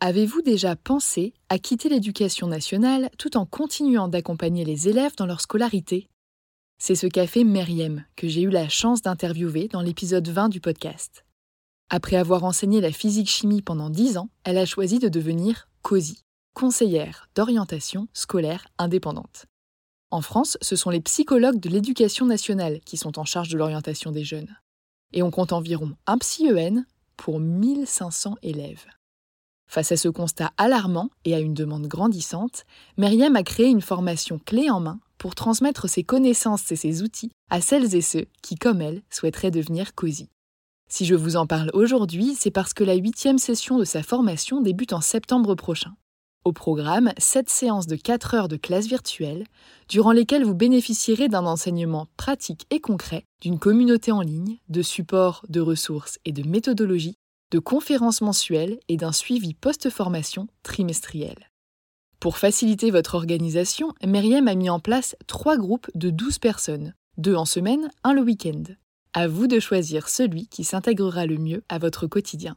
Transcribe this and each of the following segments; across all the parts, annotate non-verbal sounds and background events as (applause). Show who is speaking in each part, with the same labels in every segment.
Speaker 1: Avez-vous déjà pensé à quitter l'éducation nationale tout en continuant d'accompagner les élèves dans leur scolarité? C'est ce qu'a fait Meriem, que j'ai eu la chance d'interviewer dans l'épisode 20 du podcast. Après avoir enseigné la physique-chimie pendant 10 ans, elle a choisi de devenir COSI, conseillère d'orientation scolaire indépendante. En France, ce sont les psychologues de l'éducation nationale qui sont en charge de l'orientation des jeunes. Et on compte environ un psy-EN pour 1500 élèves. Face à ce constat alarmant et à une demande grandissante, Myriam a créé une formation clé en main pour transmettre ses connaissances et ses outils à celles et ceux qui, comme elle, souhaiteraient devenir COSI. Si je vous en parle aujourd'hui, c'est parce que la huitième session de sa formation débute en septembre prochain. Au programme, sept séances de 4 heures de classe virtuelle, durant lesquelles vous bénéficierez d'un enseignement pratique et concret, d'une communauté en ligne, de supports, de ressources et de méthodologies de conférences mensuelles et d'un suivi post-formation trimestriel. Pour faciliter votre organisation, Myriam a mis en place trois groupes de 12 personnes, deux en semaine, un le week-end. À vous de choisir celui qui s'intégrera le mieux à votre quotidien.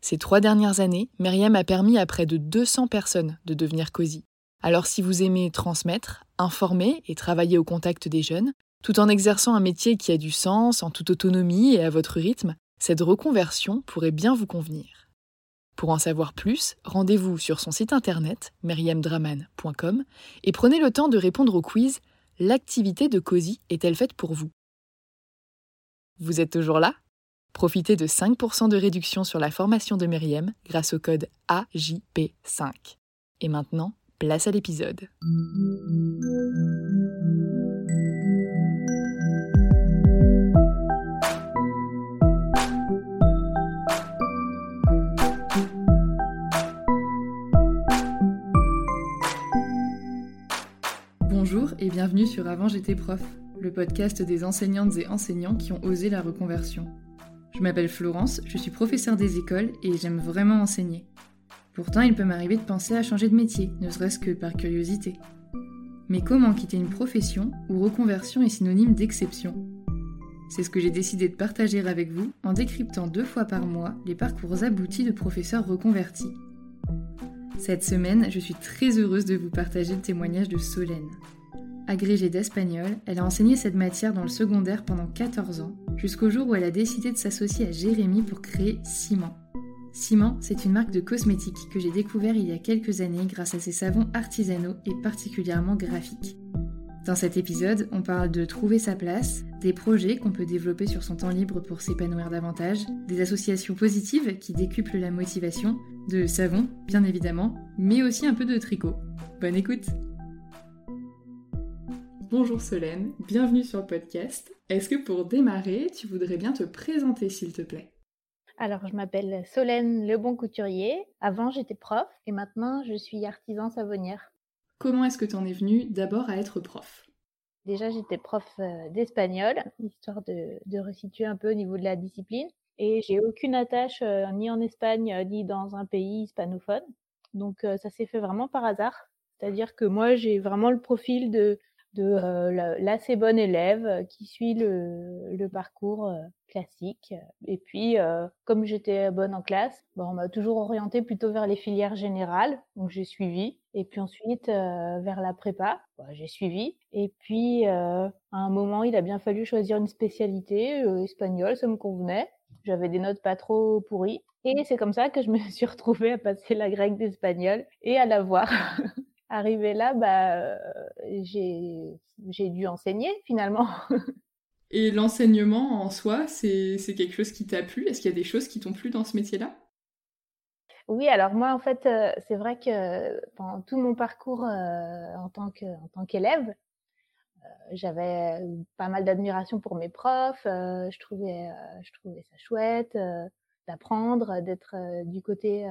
Speaker 1: Ces trois dernières années, Myriam a permis à près de 200 personnes de devenir COSI. Alors si vous aimez transmettre, informer et travailler au contact des jeunes, tout en exerçant un métier qui a du sens, en toute autonomie et à votre rythme, cette reconversion pourrait bien vous convenir. Pour en savoir plus, rendez-vous sur son site internet meriemdraman.com et prenez le temps de répondre au quiz L'activité de COSI est-elle faite pour vous? Vous êtes toujours là? Profitez de 5% de réduction sur la formation de Meriem grâce au code AJP5. Et maintenant, place à l'épisode. Et bienvenue sur Avant j'étais prof, le podcast des enseignantes et enseignants qui ont osé la reconversion. Je m'appelle Florence, je suis professeure des écoles et j'aime vraiment enseigner. Pourtant, il peut m'arriver de penser à changer de métier, ne serait-ce que par curiosité. Mais comment quitter une profession où reconversion est synonyme d'exception? C'est ce que j'ai décidé de partager avec vous en décryptant deux fois par mois les parcours aboutis de professeurs reconvertis. Cette semaine, je suis très heureuse de vous partager le témoignage de Solène. Agrégée d'espagnol, elle a enseigné cette matière dans le secondaire pendant 14 ans, jusqu'au jour où elle a décidé de s'associer à Jérémy pour créer Ciment. Ciment, c'est une marque de cosmétiques que j'ai découvert il y a quelques années grâce à ses savons artisanaux et particulièrement graphiques. Dans cet épisode, on parle de trouver sa place, des projets qu'on peut développer sur son temps libre pour s'épanouir davantage, des associations positives qui décuplent la motivation, de savon, bien évidemment, mais aussi un peu de tricot. Bonne écoute Bonjour Solène, bienvenue sur le podcast. Est-ce que pour démarrer, tu voudrais bien te présenter s'il te plaît?
Speaker 2: Alors, je m'appelle Solène Le Bon Couturier. Avant, j'étais prof et maintenant, je suis artisan savonnière.
Speaker 1: Comment est-ce que tu en es venue d'abord à être prof?
Speaker 2: Déjà, j'étais prof euh, d'espagnol, histoire de, de, resituer un peu au niveau de la discipline. Et j'ai aucune attache euh, ni en Espagne euh, ni dans un pays hispanophone. Donc, ça s'est fait vraiment par hasard. C'est-à-dire que moi, j'ai vraiment le profil de de euh, l'assez bonne élève euh, qui suit le, parcours euh, classique. Et puis, comme j'étais bonne en classe, bon, on m'a toujours orientée plutôt vers les filières générales, donc j'ai suivi. Et puis ensuite, vers la prépa, bah, j'ai suivi. Et puis, à un moment, il a bien fallu choisir une spécialité. espagnole, ça me convenait. J'avais des notes pas trop pourries. Et c'est comme ça que je me (laughs) suis retrouvée à passer la grecque d'espagnol et à la voir. (laughs) arrivé là, bah, j'ai dû enseigner finalement. (laughs)
Speaker 1: Et l'enseignement en soi, c'est quelque chose qui t'a plu? Est-ce qu'il y a des choses qui t'ont plu dans ce métier-là?
Speaker 2: Oui, alors moi, en fait, c'est vrai que pendant tout mon parcours en tant qu'élève, j'avais pas mal d'admiration pour mes profs. je, trouvais, je trouvais ça chouette d'apprendre, d'être du côté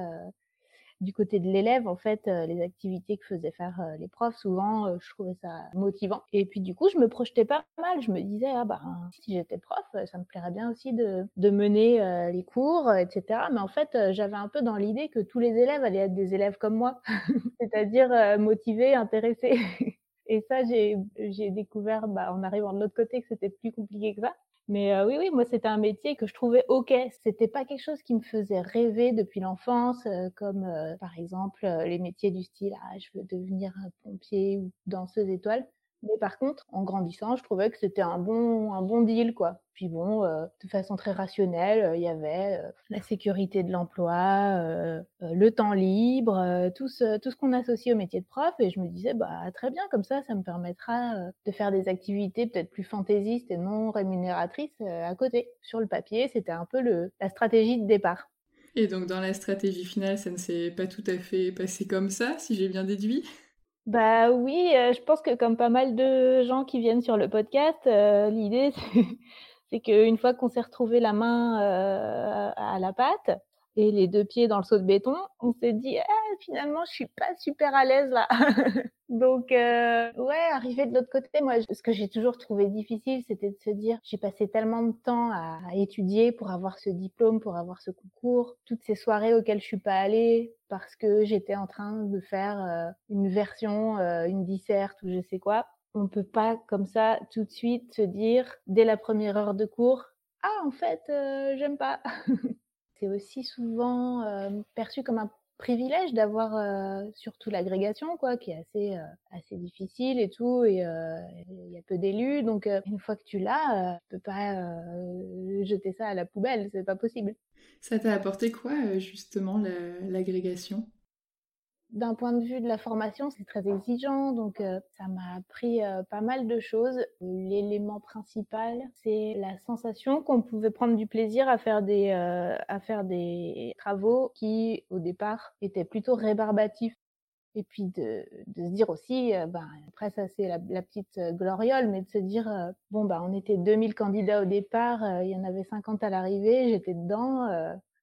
Speaker 2: du côté de l'élève, en fait, euh, les activités que faisaient faire euh, les profs, souvent, euh, je trouvais ça motivant. Et puis, du coup, je me projetais pas mal. Je me disais, ah bah, si j'étais prof, ça me plairait bien aussi de, de mener les cours, etc. Mais en fait, j'avais un peu dans l'idée que tous les élèves allaient être des élèves comme moi, (laughs) c'est-à-dire motivés, intéressés. (laughs) Et ça, j'ai découvert, bah, en arrivant de l'autre côté, que c'était plus compliqué que ça. Mais oui, oui, moi c'était un métier que je trouvais ok. C'était pas quelque chose qui me faisait rêver depuis l'enfance, comme par exemple les métiers du style ah je veux devenir un pompier ou danseuse étoile. Mais par contre, en grandissant, je trouvais que c'était un bon, un bon deal, quoi. Puis bon, euh, de façon très rationnelle, euh, il y avait euh, la sécurité de l'emploi, le temps libre, tout ce, tout ce qu'on associe au métier de prof. Et je me disais, bah très bien, comme ça, ça me permettra de faire des activités peut-être plus fantaisistes et non rémunératrices à côté. Sur le papier, c'était un peu le, la stratégie de départ.
Speaker 1: Et donc dans la stratégie finale, ça ne s'est pas tout à fait passé comme ça, si j'ai bien déduit?
Speaker 2: Bah oui, euh, je pense que comme pas mal de gens qui viennent sur le podcast, euh, l'idée (laughs) c'est qu'une fois qu'on s'est retrouvé la main euh, à la pâte les deux pieds dans le seau de béton, on s'est dit «Ah, finalement je suis pas super à l'aise là. (laughs) Donc euh, ouais, arriver de l'autre côté, moi ce que j'ai toujours trouvé difficile, c'était de se dire j'ai passé tellement de temps à, étudier pour avoir ce diplôme, pour avoir ce concours, toutes ces soirées auxquelles je suis pas allée parce que j'étais en train de faire euh, une version, euh, une disserte ou je sais quoi. On peut pas comme ça tout de suite se dire dès la première heure de cours ah en fait j'aime pas. (laughs) c'est aussi souvent perçu comme un privilège d'avoir surtout l'agrégation quoi qui est assez assez difficile et tout et il y a peu d'élus. Donc une fois que tu l'as tu peux pas jeter ça à la poubelle. C'est pas possible.
Speaker 1: Ça t'a apporté quoi justement l'agrégation?
Speaker 2: D'un point de vue de la formation, c'est très exigeant, donc euh, ça m'a appris euh, pas mal de choses. L'élément principal, c'est la sensation qu'on pouvait prendre du plaisir à faire des euh, travaux qui, au départ, étaient plutôt rébarbatifs. Et puis de, se dire aussi, ben, après ça c'est la, petite gloriole, mais de se dire, bon bah on était 2000 candidats au départ, il y en avait 50 à l'arrivée, j'étais dedans,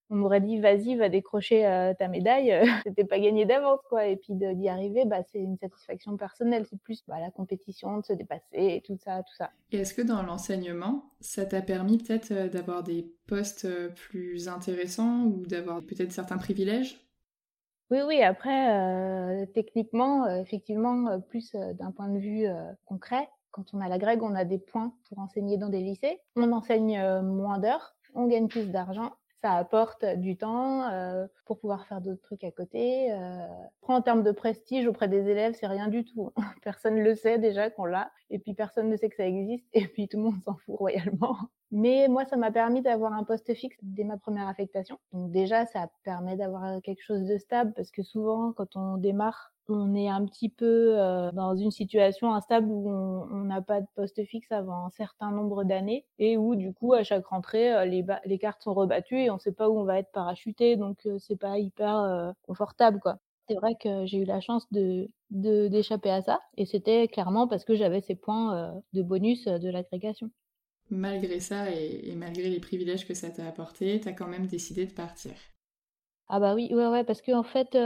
Speaker 2: on m'aurait dit vas-y va décrocher euh, ta médaille. Euh, (laughs) c'était pas gagné d'avance quoi. Et puis d'y arriver bah c'est une satisfaction personnelle. C'est plus bah, la compétition de se dépasser et tout ça tout ça.
Speaker 1: Et est-ce que dans l'enseignement ça t'a permis peut-être euh, d'avoir des postes plus intéressants ou d'avoir peut-être certains privilèges?
Speaker 2: Oui, oui, après, techniquement, effectivement, plus d'un point de vue concret, quand on a la grecque, on a des points pour enseigner dans des lycées. On enseigne moins d'heures, on gagne plus d'argent ça apporte du temps euh, pour pouvoir faire d'autres trucs à côté. Euh. en termes de prestige auprès des élèves, c'est rien du tout. (laughs) personne ne le sait déjà qu'on l'a, et puis personne ne sait que ça existe, et puis tout le monde (laughs) s'en fout royalement. Mais moi, ça m'a permis d'avoir un poste fixe dès ma première affectation. Donc déjà, ça permet d'avoir quelque chose de stable, parce que souvent, quand on démarre on est un petit peu euh, dans une situation instable où on n'a pas de poste fixe avant un certain nombre d'années et où du coup à chaque rentrée euh, les, cartes sont rebattues et on ne sait pas où on va être parachuté donc euh, c'est pas hyper confortable quoi. C'est vrai que j'ai eu la chance de d'échapper à ça et c'était clairement parce que j'avais ces points de bonus de l'agrégation.
Speaker 1: Malgré ça et, et malgré les privilèges que ça t'a apporté, tu as quand même décidé de partir.
Speaker 2: Ah bah oui, ouais, ouais, parce qu'en fait,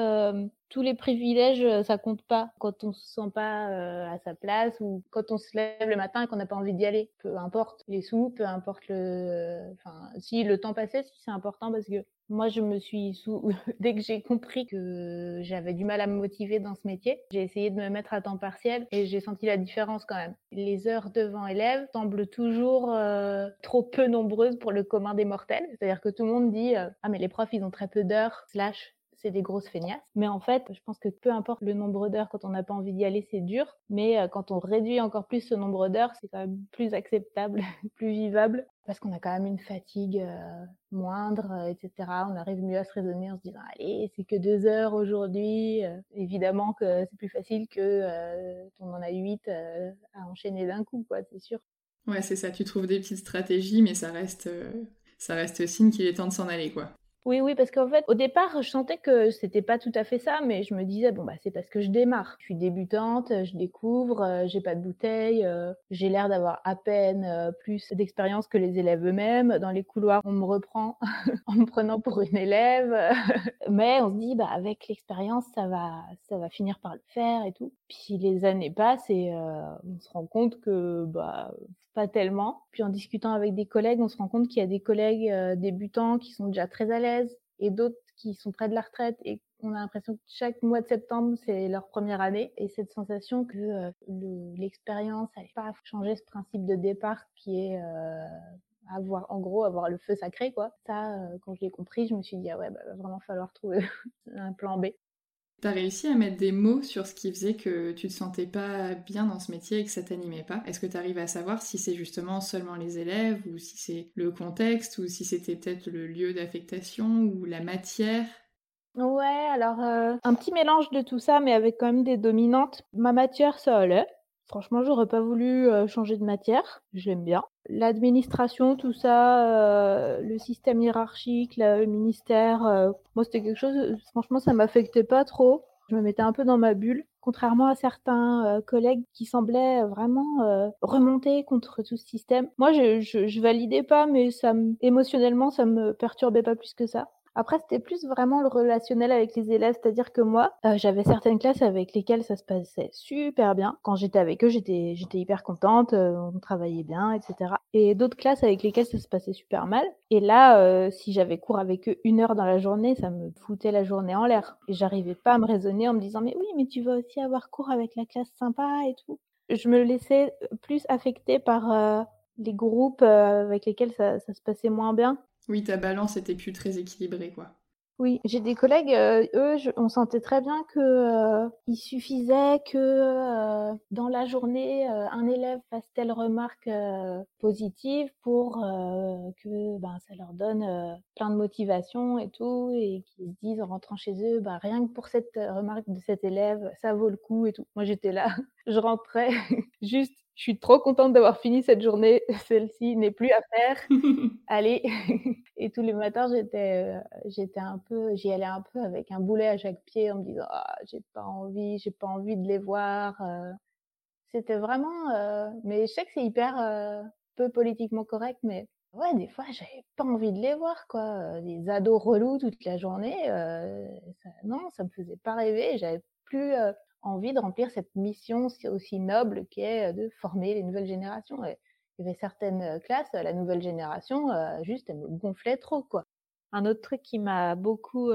Speaker 2: tous les privilèges, ça compte pas quand on se sent pas à sa place ou quand on se lève le matin et qu'on n'a pas envie d'y aller. Peu importe les sous, peu importe le, enfin, si le temps passait, si c'est important parce que moi, je me suis sous... (laughs) dès que j'ai compris que j'avais du mal à me motiver dans ce métier, j'ai essayé de me mettre à temps partiel et j'ai senti la différence quand même. Les heures devant élèves semblent toujours euh, trop peu nombreuses pour le commun des mortels. C'est-à-dire que tout le monde dit euh, ah mais les profs ils ont très peu d'heures slash c'est des grosses feignasses. Mais en fait, je pense que peu importe le nombre d'heures, quand on n'a pas envie d'y aller, c'est dur. Mais euh, quand on réduit encore plus ce nombre d'heures, c'est quand même plus acceptable, (laughs) plus vivable, parce qu'on a quand même une fatigue euh, moindre, euh, etc. On arrive mieux à se raisonner en se disant, allez, c'est que deux heures aujourd'hui. évidemment que c'est plus facile que on en a huit à enchaîner d'un coup, quoi, c'est sûr.
Speaker 1: Ouais, c'est ça. Tu trouves des petites stratégies, mais ça reste, ça reste signe qu'il est temps de s'en aller, quoi.
Speaker 2: Oui, oui, parce qu'en fait, au départ, je sentais que c'était pas tout à fait ça, mais je me disais, bon, bah, c'est parce que je démarre. Je suis débutante, je découvre, euh, j'ai pas de bouteille, euh, j'ai l'air d'avoir à peine euh, plus d'expérience que les élèves eux-mêmes. Dans les couloirs, on me reprend (laughs) en me prenant pour une élève. (laughs) mais on se dit, bah, avec l'expérience, ça va, ça va finir par le faire et tout. Puis les années passent et on se rend compte que, bah, pas tellement. Puis en discutant avec des collègues, on se rend compte qu'il y a des collègues euh, débutants qui sont déjà très à l'aise et d'autres qui sont près de la retraite et on a l'impression que chaque mois de septembre, c'est leur première année et cette sensation que euh, l'expérience n'allait pas changer ce principe de départ qui est euh, avoir, en gros, avoir le feu sacré, quoi. Ça, quand je l'ai compris, je me suis dit, ah ouais, bah, va vraiment falloir trouver (laughs) un plan B.
Speaker 1: T'as réussi à mettre des mots sur ce qui faisait que tu te sentais pas bien dans ce métier et que ça t'animait pas? Est-ce que tu arrives à savoir si c'est justement seulement les élèves ou si c'est le contexte ou si c'était peut-être le lieu d'affectation ou la matière?
Speaker 2: Ouais, alors un petit mélange de tout ça, mais avec quand même des dominantes. Ma matière, ça. Franchement, j'aurais pas voulu changer de matière. J'aime bien. L'administration, tout ça, le système hiérarchique, le ministère, moi c'était quelque chose, franchement, ça m'affectait pas trop. Je me mettais un peu dans ma bulle, contrairement à certains collègues qui semblaient vraiment remonter contre tout ce système. Moi, je, je, je validais pas, mais ça, émotionnellement, ça me perturbait pas plus que ça. Après, c'était plus vraiment le relationnel avec les élèves, c'est-à-dire que moi, euh, j'avais certaines classes avec lesquelles ça se passait super bien. Quand j'étais avec eux, j'étais hyper contente, euh, on travaillait bien, etc. Et d'autres classes avec lesquelles ça se passait super mal. Et là, euh, si j'avais cours avec eux une heure dans la journée, ça me foutait la journée en l'air. Et j'arrivais pas à me raisonner en me disant mais oui, mais tu vas aussi avoir cours avec la classe sympa et tout. Je me laissais plus affecter par les groupes avec lesquels ça se passait moins bien
Speaker 1: oui, ta balance était plus très équilibrée, quoi.
Speaker 2: Oui, j'ai des collègues, euh, eux, on sentait très bien que euh, il suffisait que euh, dans la journée, un élève fasse telle remarque positive pour que ben, ça leur donne plein de motivation et tout, et qu'ils se disent en rentrant chez eux, ben, rien que pour cette remarque de cet élève, ça vaut le coup et tout. Moi, j'étais là, (laughs) je rentrais (laughs) juste je suis trop contente d'avoir fini cette journée. (laughs) Celle-ci n'est plus à faire. (laughs) Allez. Et tous les matins, j'étais, euh, j'étais un peu, j'y allais un peu avec un boulet à chaque pied en me disant, ah, j'ai pas envie, j'ai pas envie de les voir. Euh. C'était vraiment, euh, mais je sais que c'est hyper peu politiquement correct, mais ouais, des fois, j'avais pas envie de les voir, quoi. Des ados relous toute la journée, ça, non, ça me faisait pas rêver. J'avais plus envie de remplir cette mission aussi noble qui est de former les nouvelles générations. il y avait certaines classes, la nouvelle génération, juste, elle me gonflait trop, quoi. Un autre truc qui m'a beaucoup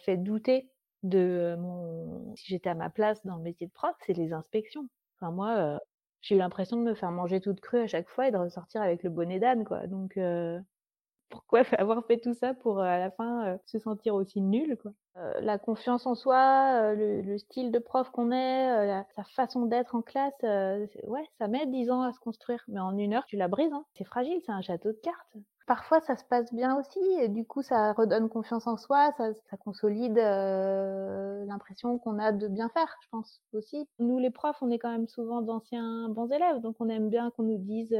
Speaker 2: fait douter de mon... si j'étais à ma place dans le métier de prof, c'est les inspections. Enfin, moi, j'ai eu l'impression de me faire manger toute crue à chaque fois et de ressortir avec le bonnet d'âne, quoi. Donc, pourquoi (laughs) avoir fait tout ça pour à la fin se sentir aussi nul quoi? La confiance en soi, le, style de prof qu'on est, sa façon d'être en classe, ouais, ça met dix ans à se construire, mais en une heure tu la brises. Hein. C'est fragile, c'est un château de cartes. Parfois ça se passe bien aussi, et du coup ça redonne confiance en soi, ça, ça consolide l'impression qu'on a de bien faire, je pense aussi. Nous les profs, on est quand même souvent d'anciens bons élèves, donc on aime bien qu'on nous dise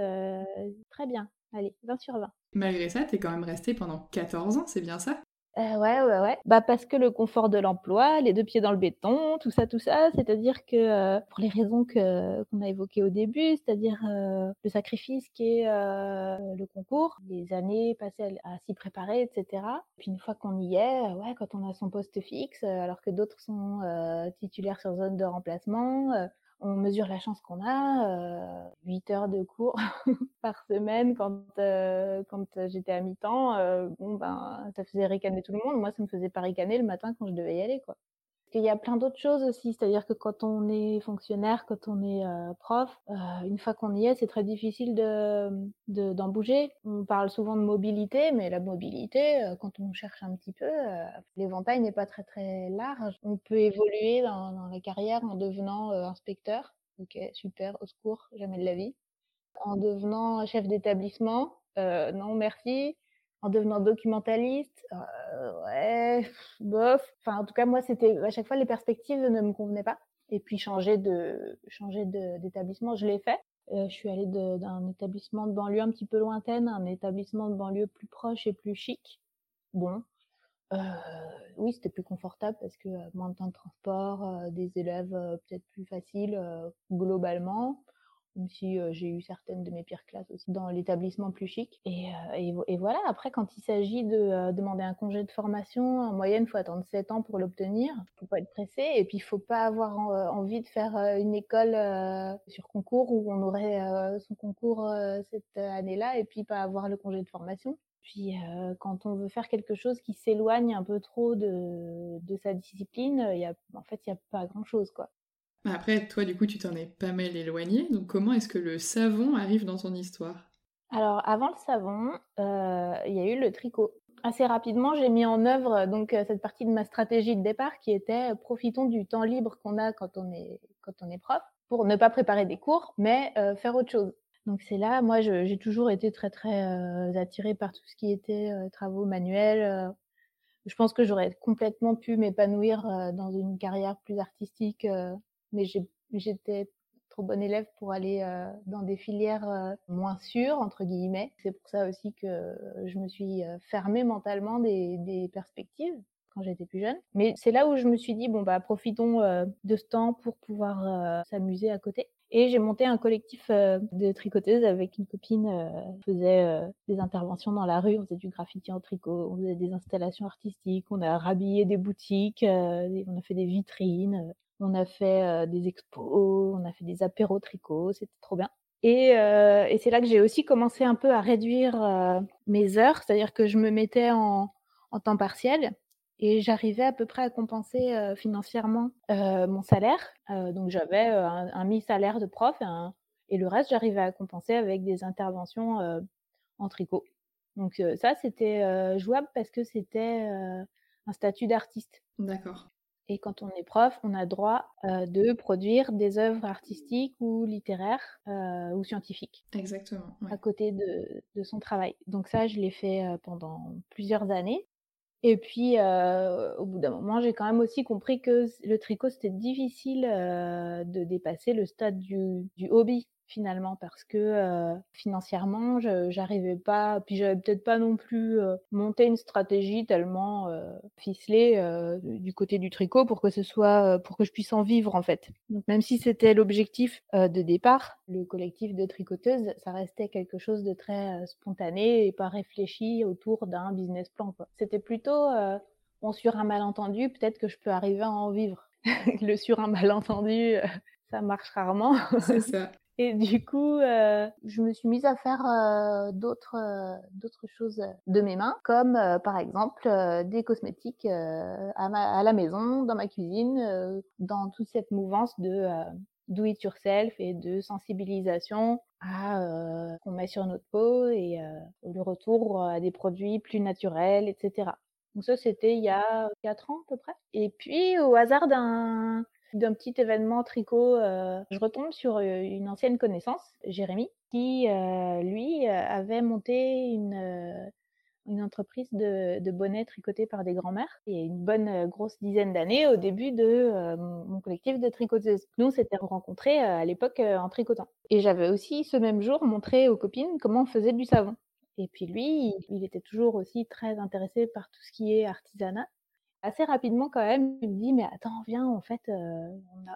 Speaker 2: très bien, allez, 20 sur 20.
Speaker 1: Malgré ça, t'es quand même resté pendant 14 ans, c'est bien ça?
Speaker 2: Euh, ouais, ouais, ouais. Bah parce que le confort de l'emploi, les deux pieds dans le béton, tout ça, tout ça, c'est-à-dire que euh, pour les raisons qu'on a évoquées au début, c'est-à-dire euh, le sacrifice qui est le concours, les années passées à, s'y préparer, etc. Puis une fois qu'on y est, ouais, quand on a son poste fixe, alors que d'autres sont titulaires sur zone de remplacement, on mesure la chance qu'on a. Euh, 8 heures de cours (laughs) par semaine quand, euh, quand j'étais à mi-temps, euh, bon, ben, ça faisait ricaner tout le monde. Moi, ça me faisait pas ricaner le matin quand je devais y aller. Quoi. Il y a plein d'autres choses aussi, c'est-à-dire que quand on est fonctionnaire, quand on est euh, prof, euh, une fois qu'on y est, c'est très difficile de d'en bouger. On parle souvent de mobilité, mais la mobilité, euh, quand on cherche un petit peu, l'éventail n'est pas très très large. On peut évoluer dans, dans la carrière en devenant inspecteur. Ok, super, au secours, jamais de la vie. En devenant chef d'établissement, non merci en devenant documentaliste, euh, bof. Enfin, en tout cas, moi, c'était à chaque fois les perspectives ne me convenaient pas. Et puis changer de changer d'établissement, je l'ai fait. Euh, je suis allée d'un établissement de banlieue un petit peu lointaine un établissement de banlieue plus proche et plus chic. Bon, euh, oui, c'était plus confortable parce que moins de temps de transport, des élèves peut-être plus faciles globalement même si j'ai eu certaines de mes pires classes aussi dans l'établissement plus chic. Et, et, voilà, après, quand il s'agit de demander un congé de formation, en moyenne, il faut attendre 7 ans pour l'obtenir. Il faut pas être pressé. Et puis, il faut pas avoir envie de faire une école sur concours où on aurait son concours cette année-là et puis pas avoir le congé de formation. Puis quand on veut faire quelque chose qui s'éloigne un peu trop de, de sa discipline, y a, en fait, il n'y a pas grand-chose. quoi.
Speaker 1: Après, toi, du coup, tu t'en es pas mal éloigné. Donc, comment est-ce que le savon arrive dans ton histoire?
Speaker 2: Alors avant le savon, il y a eu le tricot. Assez rapidement, j'ai mis en œuvre donc cette partie de ma stratégie de départ qui était profitons du temps libre qu'on a quand on est quand on est prof pour ne pas préparer des cours, mais faire autre chose. Donc c'est là, moi, j'ai toujours été très très attirée par tout ce qui était travaux manuels. je pense que j'aurais complètement pu m'épanouir dans une carrière plus artistique, mais j'étais trop bonne élève pour aller dans des filières moins sûres entre guillemets. C'est pour ça aussi que je me suis fermée mentalement des, des perspectives quand j'étais plus jeune. Mais c'est là où je me suis dit bon bah profitons de ce temps pour pouvoir s'amuser à côté. Et j'ai monté un collectif de tricoteuses avec une copine. On faisait des interventions dans la rue, on faisait du graffiti en tricot, on faisait des installations artistiques, on a rhabillé des boutiques, on a fait des vitrines, on a fait des expos, on a fait des apéros tricot, c'était trop bien. Et, et c'est là que j'ai aussi commencé un peu à réduire mes heures, c'est-à-dire que je me mettais en, en temps partiel et j'arrivais à peu près à compenser financièrement mon salaire. donc j'avais un, mi-salaire de prof et, le reste, j'arrivais à compenser avec des interventions en tricot. Donc ça, c'était jouable parce que c'était un statut d'artiste.
Speaker 1: D'accord.
Speaker 2: Et quand on est prof, on a droit de produire des œuvres artistiques ou littéraires ou scientifiques.
Speaker 1: Exactement.
Speaker 2: À côté de, de, son travail. Donc ça, je l'ai fait pendant plusieurs années. Et puis, au bout d'un moment, j'ai quand même aussi compris que le tricot, c'était difficile de dépasser le stade du, du hobby finalement parce que euh, financièrement je j'arrivais pas puis j'avais peut-être pas non plus euh, monté une stratégie tellement euh, ficelée du côté du tricot pour que ce soit pour que je puisse en vivre en fait donc même si c'était l'objectif de départ le collectif de tricoteuses ça restait quelque chose de très spontané et pas réfléchi autour d'un business plan c'était plutôt bon sur un malentendu peut-être que je peux arriver à en vivre (laughs) le sur un malentendu ça marche rarement.
Speaker 1: C'est (laughs) ça.
Speaker 2: Et du coup, euh, je me suis mise à faire euh, d'autres euh, d'autres choses de mes mains, comme par exemple des cosmétiques à, la maison, dans ma cuisine, dans toute cette mouvance de do it yourself et de sensibilisation à qu'on met sur notre peau et le retour à des produits plus naturels, etc. Donc ça, c'était il y a quatre ans à peu près. Et puis, au hasard d'un d'un petit événement tricot, euh, je retombe sur euh, une ancienne connaissance, Jérémy, qui, euh, lui, avait monté une, entreprise de, de, bonnets tricotés par des grands-mères il y a une bonne grosse dizaine d'années au début de mon collectif de tricoteuses. Nous, on s'était rencontrés à l'époque en tricotant. Et j'avais aussi ce même jour montré aux copines comment on faisait du savon. Et puis lui, il était toujours aussi très intéressé par tout ce qui est artisanat assez rapidement quand même, il me dit mais attends viens en fait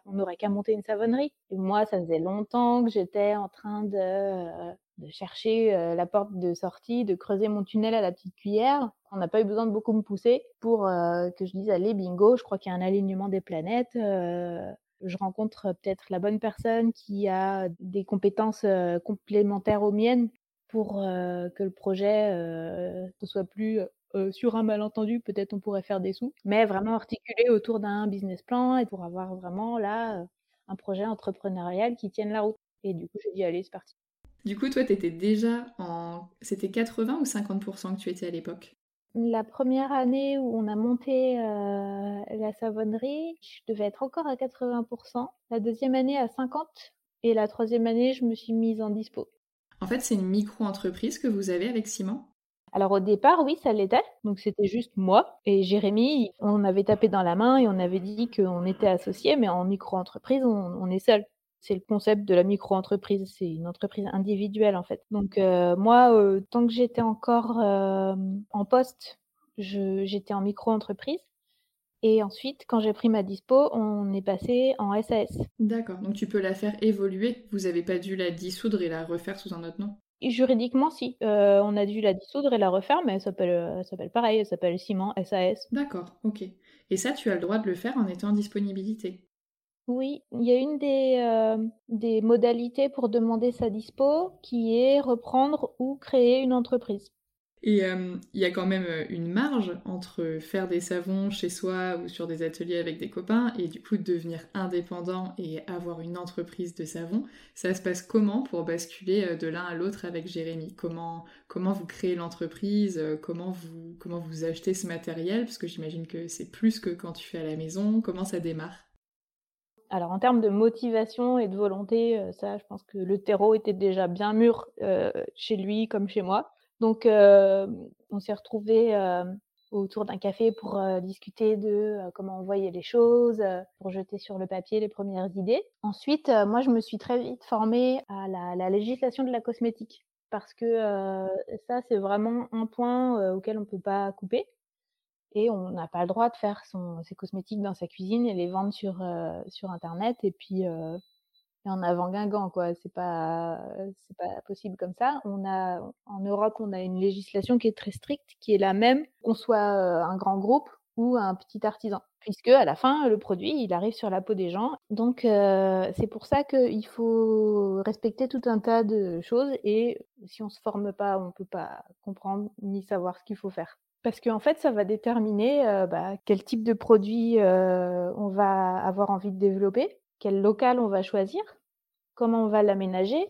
Speaker 2: on n'aurait qu'à monter une savonnerie. Moi ça faisait longtemps que j'étais en train de, de chercher la porte de sortie, de creuser mon tunnel à la petite cuillère. On n'a pas eu besoin de beaucoup me pousser pour que je dise allez bingo, je crois qu'il y a un alignement des planètes. je rencontre peut-être la bonne personne qui a des compétences complémentaires aux miennes pour que le projet ne soit plus euh, sur un malentendu, peut-être on pourrait faire des sous, mais vraiment articulé autour d'un business plan et pour avoir vraiment là euh, un projet entrepreneurial qui tienne la route. Et du coup, j'ai dit, allez, c'est parti.
Speaker 1: Du coup, toi, tu étais déjà en. C'était 80 ou 50% que tu étais à l'époque?
Speaker 2: La première année où on a monté euh, la savonnerie, je devais être encore à 80%. La deuxième année à 50%. Et la troisième année, je me suis mise en dispo.
Speaker 1: En fait, c'est une micro-entreprise que vous avez avec Simon?
Speaker 2: Alors au départ, oui, ça l'était. Donc c'était juste moi et Jérémy. On avait tapé dans la main et on avait dit qu'on était associés, mais en micro-entreprise, on, est seul. C'est le concept de la micro-entreprise. C'est une entreprise individuelle en fait. Donc euh, moi, euh, tant que j'étais encore euh, en poste, j'étais en micro-entreprise. Et ensuite, quand j'ai pris ma dispo, on est passé en SAS.
Speaker 1: D'accord, donc tu peux la faire évoluer. Vous n'avez pas dû la dissoudre et la refaire sous un autre nom?
Speaker 2: Juridiquement, si. Euh, on a dû la dissoudre et la refaire, mais elle s'appelle, euh, s'appelle pareil, elle s'appelle Ciment, SAS.
Speaker 1: D'accord, ok. Et ça, tu as le droit de le faire en étant en disponibilité
Speaker 2: Oui, il y a une des, euh, des modalités pour demander sa dispo qui est reprendre ou créer une entreprise.
Speaker 1: Et euh, il y a quand même euh, une marge entre faire des savons chez soi ou sur des ateliers avec des copains et du coup devenir indépendant et avoir une entreprise de savon. Ça se passe comment pour basculer euh, de l'un à l'autre avec Jérémy? Comment, comment vous créez l'entreprise? Comment vous, comment vous achetez ce matériel? Parce que j'imagine que c'est plus que quand tu fais à la maison. Comment ça démarre?
Speaker 2: Alors en termes de motivation et de volonté, ça, je pense que le terreau était déjà bien mûr chez lui comme chez moi. Donc, on s'est retrouvés autour d'un café pour discuter de comment on voyait les choses, pour jeter sur le papier les premières idées. Ensuite, moi, je me suis très vite formée à la, législation de la cosmétique parce que ça, c'est vraiment un point auquel on ne peut pas couper. Et on n'a pas le droit de faire ses cosmétiques dans sa cuisine et les vendre sur, sur Internet. Et puis, et en avant Guingamp, quoi. C'est pas, c'est pas possible comme ça. On a, en Europe, on a une législation qui est très stricte, qui est la même qu'on soit un grand groupe ou un petit artisan, puisque à la fin, le produit, il arrive sur la peau des gens. Donc, c'est pour ça qu'il faut respecter tout un tas de choses. Et si on se forme pas, on peut pas comprendre ni savoir ce qu'il faut faire. Parce qu'en fait, ça va déterminer bah, quel type de produit on va avoir envie de développer quel local on va choisir, comment on va l'aménager,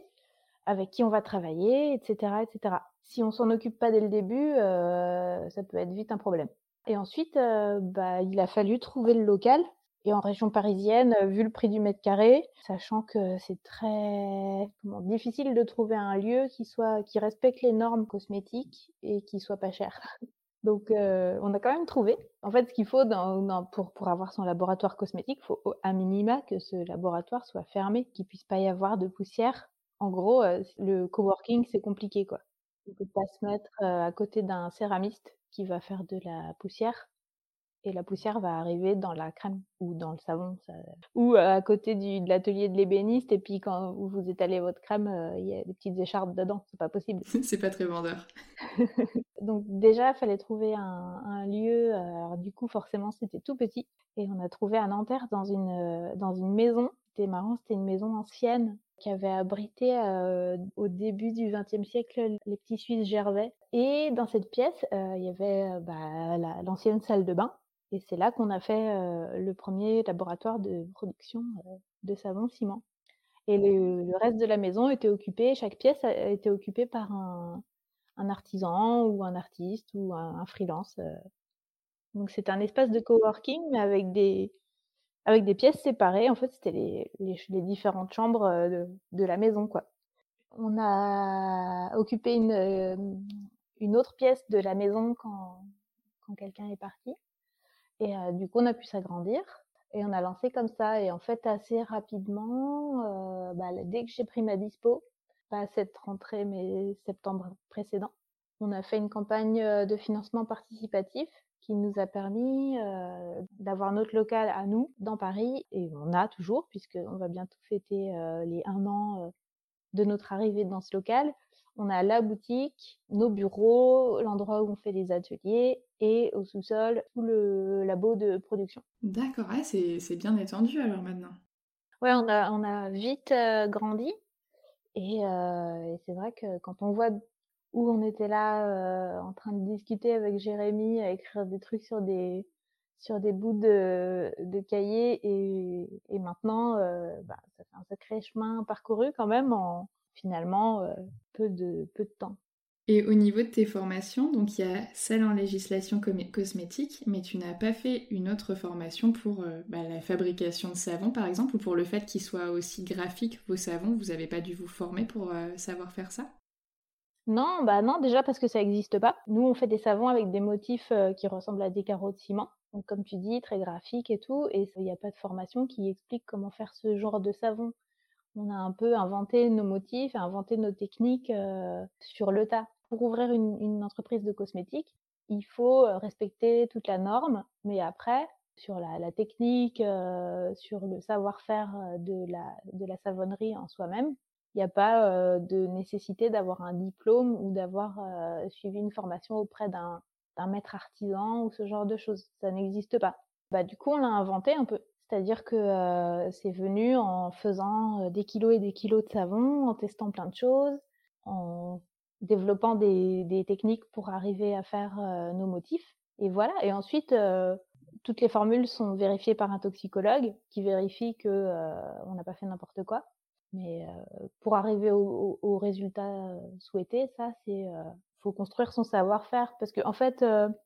Speaker 2: avec qui on va travailler, etc. etc. Si on s'en occupe pas dès le début, euh, ça peut être vite un problème. Et ensuite, euh, bah, il a fallu trouver le local. Et en région parisienne, vu le prix du mètre carré, sachant que c'est très difficile de trouver un lieu qui soit qui respecte les normes cosmétiques et qui soit pas cher. (laughs) Donc, on a quand même trouvé. En fait, ce qu'il faut pour, pour avoir son laboratoire cosmétique, il faut à minima que ce laboratoire soit fermé, qu'il puisse pas y avoir de poussière. En gros, le coworking, c'est compliqué, quoi. On peut pas se mettre à côté d'un céramiste qui va faire de la poussière et la poussière va arriver dans la crème ou dans le savon. Ou à côté du, de l'atelier de l'ébéniste, et puis quand vous étalez votre crème, il y a des petites écharpes dedans. C'est pas possible. (laughs)
Speaker 1: c'est pas très vendeur. (laughs)
Speaker 2: Donc déjà, il fallait trouver un, lieu. Alors du coup, forcément, c'était tout petit. Et on a trouvé à Nanterre dans une, dans une maison. C'était marrant, c'était une maison ancienne qui avait abrité au début du XXe siècle les petits Suisses Gervais. Et dans cette pièce, il y avait bah, l'ancienne salle de bain et c'est là qu'on a fait le premier laboratoire de production de savon ciment. Et le, reste de la maison était occupé, chaque pièce a été occupée par un, artisan ou un artiste ou un, freelance. Donc c'était un espace de coworking, mais avec des, avec des pièces séparées. En fait, c'était les, les, différentes chambres de, la maison. Quoi. On a occupé une, une autre pièce de la maison quand, quand quelqu'un est parti. Et du coup, on a pu s'agrandir et on a lancé comme ça. Et en fait, assez rapidement, bah, dès que j'ai pris ma dispo, pas cette rentrée, mais septembre précédent, on a fait une campagne de financement participatif qui nous a permis d'avoir notre local à nous dans Paris. Et on a toujours, puisqu'on va bientôt fêter les un an de notre arrivée dans ce local on a la boutique, nos bureaux, l'endroit où on fait les ateliers et au sous-sol tout le labo de production.
Speaker 1: D'accord, c'est bien étendu alors maintenant.
Speaker 2: Ouais, on a, on a vite euh, grandi euh, et, c'est vrai que quand on voit où on était là euh, en train de discuter avec Jérémy, à écrire des trucs sur des, sur des bouts de, de cahiers et, maintenant, bah, ça fait un sacré chemin parcouru quand même en, finalement euh, peu, de, peu de temps.
Speaker 1: Et au niveau de tes formations, donc il y a celle en législation cosmétique, mais tu n'as pas fait une autre formation pour euh, bah, la fabrication de savon par exemple, ou pour le fait qu'ils soient aussi graphiques vos savons, vous n'avez pas dû vous former pour euh, savoir faire ça?
Speaker 2: Non, bah non, déjà parce que ça n'existe pas. Nous, on fait des savons avec des motifs qui ressemblent à des carreaux de ciment. Donc comme tu dis, très graphique et tout, et il n'y a pas de formation qui explique comment faire ce genre de savon on a un peu inventé nos motifs, inventé nos techniques sur le tas. Pour ouvrir une, entreprise de cosmétiques, il faut respecter toute la norme, mais après, sur la, technique, sur le savoir-faire de la, savonnerie en soi-même, il n'y a pas de nécessité d'avoir un diplôme ou d'avoir suivi une formation auprès d'un maître artisan ou ce genre de choses. Ça n'existe pas. Bah, du coup, on l'a inventé un peu. C'est-à-dire que c'est venu en faisant des kilos et des kilos de savon, en testant plein de choses, en développant des, techniques pour arriver à faire nos motifs. Et voilà. Et ensuite, toutes les formules sont vérifiées par un toxicologue qui vérifie que on n'a pas fait n'importe quoi. Mais pour arriver au, au, résultat souhaité, ça, c'est faut construire son savoir-faire parce qu'en en fait,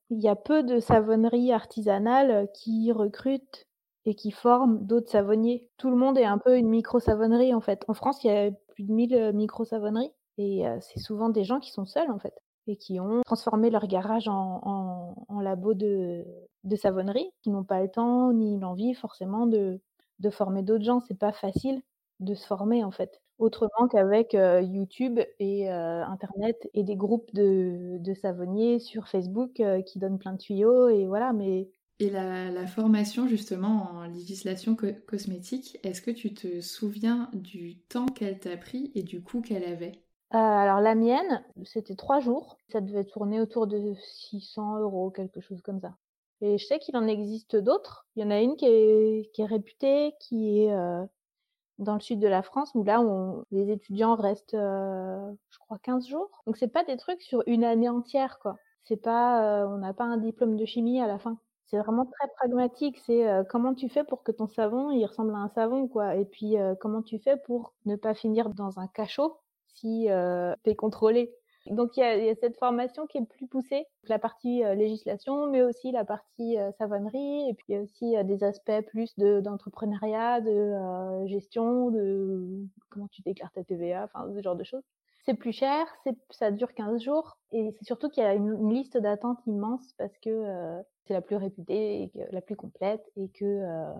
Speaker 2: il y a peu de savonneries artisanales qui recrutent et qui forment d'autres savonniers. Tout le monde est un peu une micro-savonnerie en fait. En France, il y a plus de 1000 micro-savonneries et c'est souvent des gens qui sont seuls en fait et qui ont transformé leur garage en, en, labo de, de savonnerie, qui n'ont pas le temps ni l'envie forcément de, de former d'autres gens. C'est pas facile de se former en fait. Autrement qu'avec YouTube et Internet et des groupes de, de savonniers sur Facebook qui donnent plein de tuyaux et voilà, mais
Speaker 1: et la, formation justement en législation cosmétique, est-ce que tu te souviens du temps qu'elle t'a pris et du coût qu'elle avait?
Speaker 2: Euh, Alors la mienne, c'était trois jours. Ça devait tourner autour de 600 euros, quelque chose comme ça. Et je sais qu'il en existe d'autres. Il y en a une qui est, réputée, qui est euh, dans le sud de la France, où là, les étudiants restent, euh, je crois, 15 jours. Donc c'est pas des trucs sur une année entière, quoi. C'est pas, on n'a pas un diplôme de chimie à la fin. C'est vraiment très pragmatique, c'est, comment tu fais pour que ton savon, il ressemble à un savon, quoi? Et puis, comment tu fais pour ne pas finir dans un cachot si, tu es contrôlé? Donc il y a cette formation qui est plus poussée, la partie, législation, mais aussi la partie, savonnerie et puis il y a aussi, des aspects plus de d'entrepreneuriat, de, gestion, de comment tu déclares ta TVA, ce genre de choses. C'est plus cher, ça dure 15 jours et c'est surtout qu'il y a une, liste d'attente immense parce que euh, c'est la plus réputée, et la plus complète et que euh,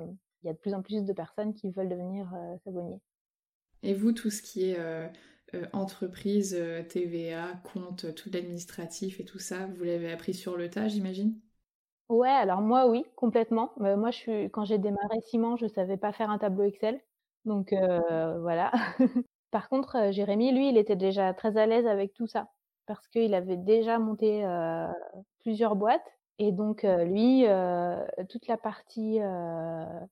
Speaker 2: il y a de plus en plus de personnes qui veulent devenir euh, savonniers.
Speaker 1: Et vous, tout ce qui est entreprise, TVA, compte, tout l'administratif et tout ça, vous l'avez appris sur le tas, j'imagine?
Speaker 2: Ouais, alors moi oui, complètement. moi, je suis, quand j'ai démarré Simon, je savais pas faire un tableau Excel, donc voilà. (laughs) Par contre, Jérémy, lui, il était déjà très à l'aise avec tout ça parce qu'il avait déjà monté plusieurs boîtes et donc lui, toute la partie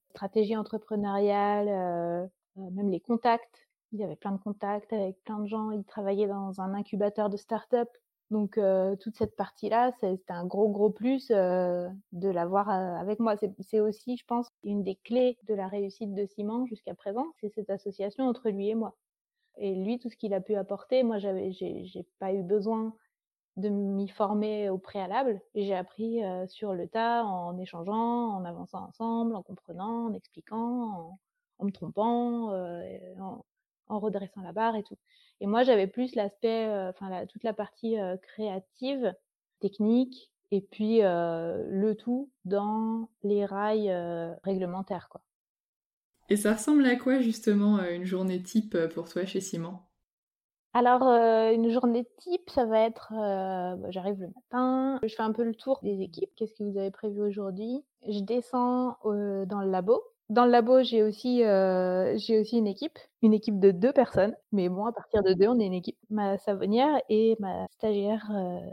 Speaker 2: stratégie entrepreneuriale, même les contacts, il avait plein de contacts avec plein de gens. Il travaillait dans un incubateur de start-up. Donc toute cette partie-là, c'était un gros gros plus de l'avoir avec moi. C'est aussi, je pense, une des clés de la réussite de Simon jusqu'à présent, c'est cette association entre lui et moi. Et lui, tout ce qu'il a pu apporter, moi, j'avais, j'ai pas eu besoin de m'y former au préalable. J'ai appris sur le tas, en échangeant, en avançant ensemble, en comprenant, en expliquant, en, me trompant, en, redressant la barre et tout. Et moi, j'avais plus l'aspect, enfin, toute la partie créative, technique, et puis le tout dans les rails réglementaires, quoi.
Speaker 1: Et ça ressemble à quoi justement euh, une journée type euh, pour toi chez Simon?
Speaker 2: Alors, euh, une journée type, ça va être, bah, j'arrive le matin, je fais un peu le tour des équipes. Qu'est-ce que vous avez prévu aujourd'hui? Je descends dans le labo. Dans le labo, j'ai aussi, j'ai aussi une équipe, une équipe de deux personnes. Mais bon, à partir de deux, on est une équipe. Ma savonnière et ma stagiaire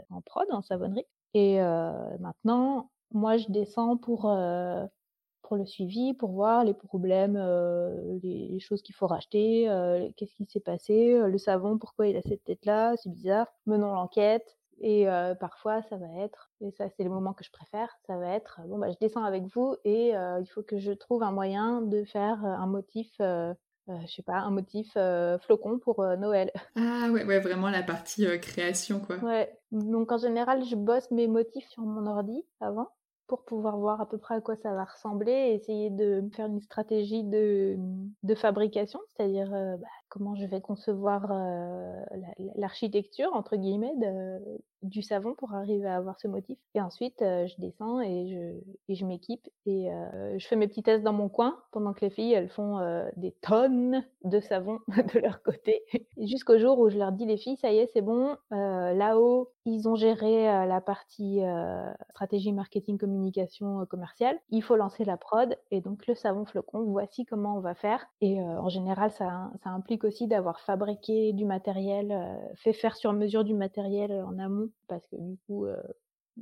Speaker 2: en prod, en savonnerie. Et maintenant, moi, je descends pour le suivi, pour voir les problèmes, euh, les, choses qu'il faut racheter, euh, qu'est-ce qui s'est passé, euh, le savon, pourquoi il a cette tête-là, c'est bizarre. Menons l'enquête. Et parfois, ça va être, et ça c'est le moment que je préfère, ça va être, bon bah je descends avec vous et il faut que je trouve un moyen de faire un motif je sais pas, un motif flocon pour Noël. (laughs)
Speaker 1: Ah ouais, ouais, vraiment la partie création, quoi.
Speaker 2: Ouais, donc en général, je bosse mes motifs sur mon ordi avant pour pouvoir voir à peu près à quoi ça va ressembler et essayer de faire une stratégie de, fabrication, c'est-à-dire euh, bah, comment je vais concevoir euh, l'architecture, entre guillemets, du savon pour arriver à avoir ce motif. Et ensuite, euh, je descends et je, m'équipe et je fais mes petits tests dans mon coin pendant que les filles, elles font des tonnes de savon (laughs) de leur côté. Jusqu'au jour où je leur dis, les filles, ça y est, c'est bon, là-haut, ils ont géré la partie stratégie marketing communication commerciale. Il faut lancer la prod et donc le savon flocon, voici comment on va faire. Et en général, ça implique aussi d'avoir fabriqué du matériel, fait faire sur mesure du matériel en amont parce que du coup,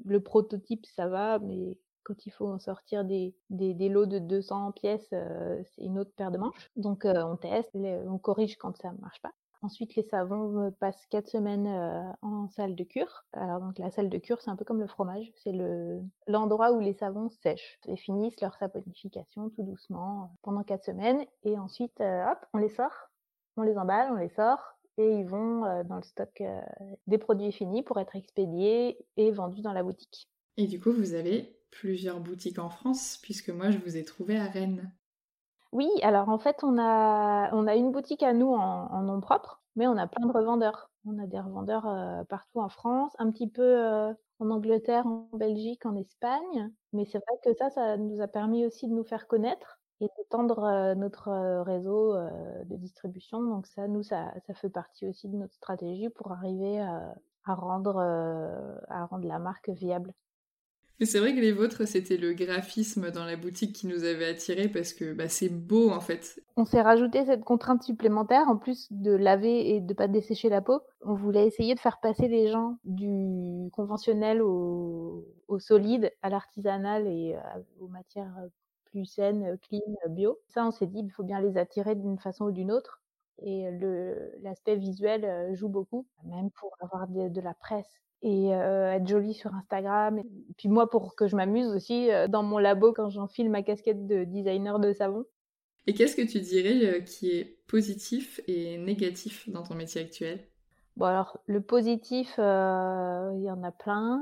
Speaker 2: le prototype, ça va, mais quand il faut en sortir des, lots de 200 pièces, c'est une autre paire de manches. Donc on teste, on corrige quand ça ne marche pas. Ensuite, les savons passent quatre semaines en salle de cure. Alors donc la salle de cure, c'est un peu comme le fromage, c'est le l'endroit où les savons sèchent et finissent leur saponification tout doucement pendant quatre semaines. Et ensuite, hop, on les sort, on les emballe, on les sort et ils vont dans le stock des produits finis pour être expédiés et vendus dans la boutique.
Speaker 1: Et du coup, vous avez plusieurs boutiques en France, puisque moi, je vous ai trouvé à Rennes.
Speaker 2: Oui, alors en fait, on a, on a une boutique à nous en, nom propre, mais on a plein de revendeurs. On a des revendeurs partout en France, un petit peu en Angleterre, en Belgique, en Espagne. Mais c'est vrai que ça, ça nous a permis aussi de nous faire connaître et d'étendre notre réseau de distribution. Donc ça, nous, ça, ça fait partie aussi de notre stratégie pour arriver à rendre, à rendre la marque viable.
Speaker 1: Mais c'est vrai que les vôtres, c'était le graphisme dans la boutique qui nous avait attirés parce que bah, c'est beau en fait.
Speaker 2: On s'est rajouté cette contrainte supplémentaire en plus de laver et de pas dessécher la peau. On voulait essayer de faire passer les gens du conventionnel au, solide, à l'artisanal et aux matières plus saines, clean, bio. Ça, on s'est dit, il faut bien les attirer d'une façon ou d'une autre. Et l'aspect visuel joue beaucoup, même pour avoir de la presse et être jolie sur Instagram. Et puis moi, pour que je m'amuse aussi dans mon labo quand j'enfile ma casquette de designer de savon.
Speaker 1: Et qu'est-ce que tu dirais qui est positif et négatif dans ton métier actuel?
Speaker 2: Bon alors, le positif, il y en a plein.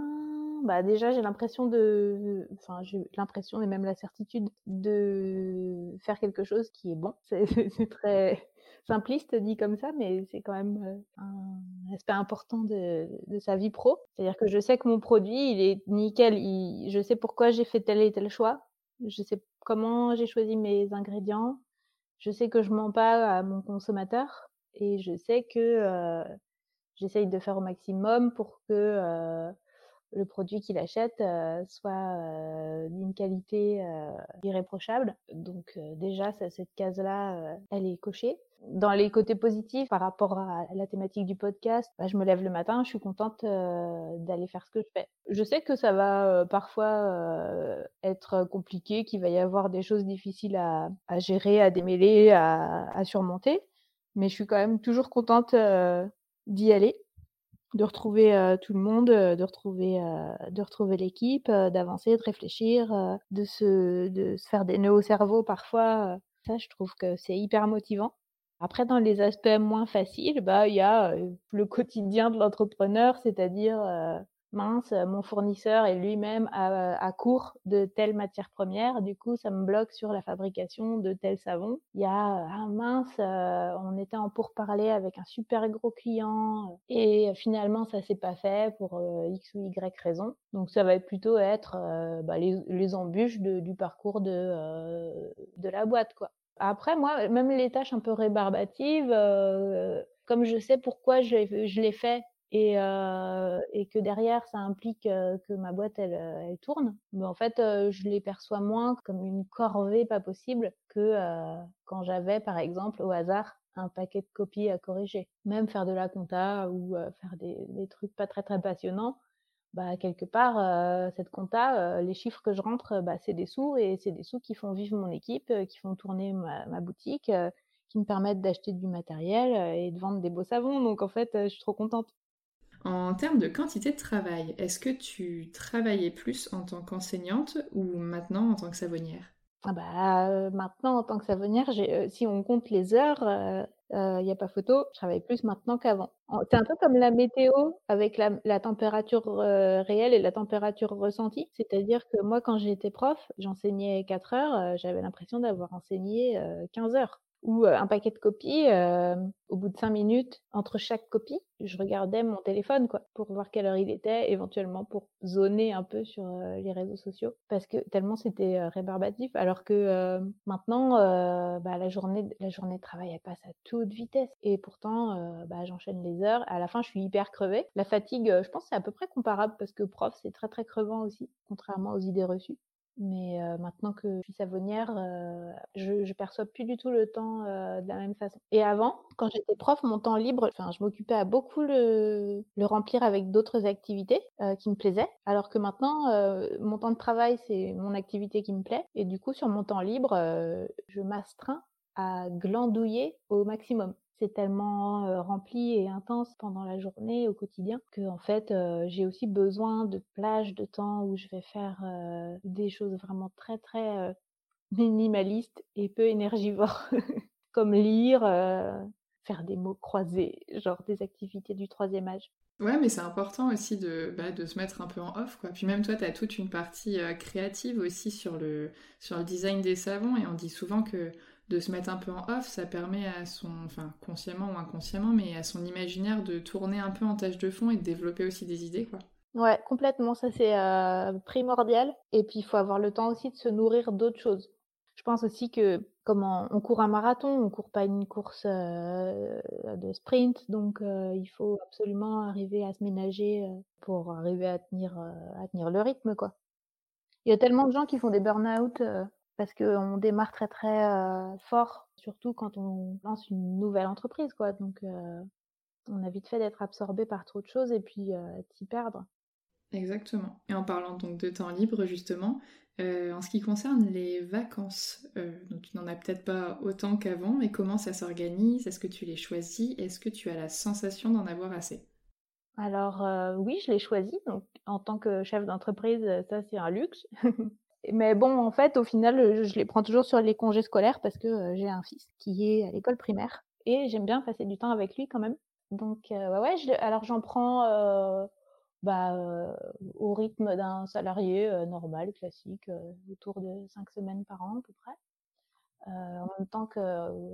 Speaker 2: Bah déjà, j'ai l'impression de, enfin, j'ai l'impression et même la certitude de faire quelque chose qui est bon. (laughs) C'est très, simpliste dit comme ça, mais c'est quand même euh, un aspect important de, sa vie pro. C'est-à-dire que je sais que mon produit, il est nickel. je sais pourquoi j'ai fait tel et tel choix. Je sais comment j'ai choisi mes ingrédients. Je sais que je mens pas à mon consommateur et je sais que euh, j'essaye de faire au maximum pour que euh, le produit qu'il achète soit d'une qualité irréprochable. Donc déjà, cette case-là, elle est cochée. Dans les côtés positifs par rapport à la thématique du podcast, bah, je me lève le matin, je suis contente d'aller faire ce que je fais. Je sais que ça va parfois être compliqué, qu'il va y avoir des choses difficiles à, gérer, à démêler, à, surmonter, mais je suis quand même toujours contente d'y aller de retrouver tout le monde, de retrouver, de retrouver l'équipe, d'avancer, de réfléchir, de se, de se faire des nœuds au cerveau parfois. ça, je trouve que c'est hyper motivant. Après, dans les aspects moins faciles, bah, il y a le quotidien de l'entrepreneur, c'est-à-dire mince, mon fournisseur est lui-même à, court de telle matière première, du coup, ça me bloque sur la fabrication de tel savon. Il y a, ah mince, on était en pourparler avec un super gros client et finalement, ça s'est pas fait pour X ou Y raison. Donc, ça va plutôt être bah, les, embûches du parcours de, la boîte, quoi. Après, moi, même les tâches un peu rébarbatives, comme je sais pourquoi je l'ai fait et, que derrière ça implique que ma boîte elle, tourne, mais en fait je les perçois moins comme une corvée pas possible que quand j'avais par exemple au hasard un paquet de copies à corriger. Même faire de la compta ou faire des, trucs pas très très passionnants, bah, quelque part, cette compta, les chiffres que je rentre, bah, c'est des sous et c'est des sous qui font vivre mon équipe, qui font tourner ma boutique, qui me permettent d'acheter du matériel et de vendre des beaux savons. Donc en fait, je suis trop contente.
Speaker 1: En termes de quantité de travail, est-ce que tu travaillais plus en tant qu'enseignante ou maintenant en tant que savonnière?
Speaker 2: Ah bah, maintenant en tant que savonnière, si on compte les heures, il n'y a pas photo, je travaille plus maintenant qu'avant. C'est un peu comme la météo avec la, température réelle et la température ressentie. C'est-à-dire que moi, quand j'étais prof, j'enseignais 4 heures, j'avais l'impression d'avoir enseigné 15 heures ou un paquet de copies, au bout de cinq minutes, entre chaque copie, je regardais mon téléphone quoi, pour voir quelle heure il était, éventuellement pour zoner un peu sur les réseaux sociaux, parce que tellement c'était rébarbatif, alors que maintenant, bah, la, journée, la journée de travail, elle passe à toute vitesse, et pourtant, bah, j'enchaîne les heures, à la fin, je suis hyper crevée. La fatigue, je pense c'est à peu près comparable, parce que prof, c'est très très crevant aussi, contrairement aux idées reçues. Mais maintenant que je suis savonnière, je, ne perçois plus du tout le temps de la même façon. Et avant, quand j'étais prof, mon temps libre, je m'occupais à beaucoup le, le remplir avec d'autres activités qui me plaisaient. Alors que maintenant, mon temps de travail, c'est mon activité qui me plaît. Et du coup, sur mon temps libre, je m'astreins à glandouiller au maximum. C'est tellement rempli et intense pendant la journée, au quotidien, que en fait, j'ai aussi besoin de plages de temps où je vais faire des choses vraiment très très minimalistes et peu énergivores, (laughs) comme lire, faire des mots croisés, genre des activités du troisième âge.
Speaker 1: Ouais, mais c'est important aussi de, bah, de se mettre un peu en off, quoi. Puis même toi, tu as toute une partie créative aussi sur le, sur le design des savons, et on dit souvent que de se mettre un peu en off, ça permet à son, enfin consciemment ou inconsciemment, mais à son imaginaire de tourner un peu en tâche de fond et de développer aussi des idées, quoi.
Speaker 2: Ouais, complètement, ça c'est euh, primordial. Et puis il faut avoir le temps aussi de se nourrir d'autres choses. Je pense aussi que comme on, court un marathon, on court pas une course euh, de sprint, donc euh, il faut absolument arriver à se ménager pour arriver à tenir, tenir le rythme, quoi. Il y a tellement de gens qui font des burn-out parce qu'on démarre très très fort, surtout quand on lance une nouvelle entreprise, quoi. Donc, on a vite fait d'être absorbé par trop de choses et puis s'y perdre.
Speaker 1: Exactement. Et en parlant donc de temps libre, justement, en ce qui concerne les vacances, donc tu n'en as peut-être pas autant qu'avant, mais comment ça s'organise? Est-ce que tu les choisis? Est-ce que tu as la sensation d'en avoir assez?
Speaker 2: Alors oui, je les choisis. Donc en tant que chef d'entreprise, ça c'est un luxe. (laughs) Mais bon, en fait, au final, je les prends toujours sur les congés scolaires parce que j'ai un fils qui est à l'école primaire et j'aime bien passer du temps avec lui quand même. Donc, ouais, ouais alors j'en prends bah, au rythme d'un salarié normal, classique, autour de cinq semaines par an à peu près. en, même temps que,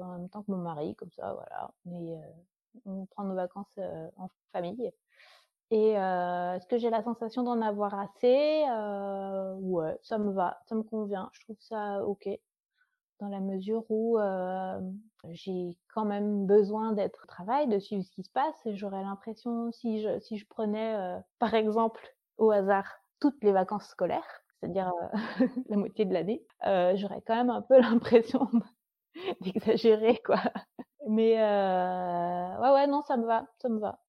Speaker 2: en même temps que mon mari, comme ça, voilà. Mais on prend nos vacances en famille. Et euh, est-ce que j'ai la sensation d'en avoir assez? Euh, Ouais, ça me va, ça me convient. Je trouve ça ok dans la mesure où euh, j'ai quand même besoin d'être au travail, de suivre ce qui se passe. J'aurais l'impression, si je, si je prenais par exemple au hasard toutes les vacances scolaires, c'est-à-dire (laughs) la moitié de l'année, j'aurais quand même un peu (laughs) l'impression d'exagérer, quoi. Mais ouais, ouais, non, ça me va, ça me va.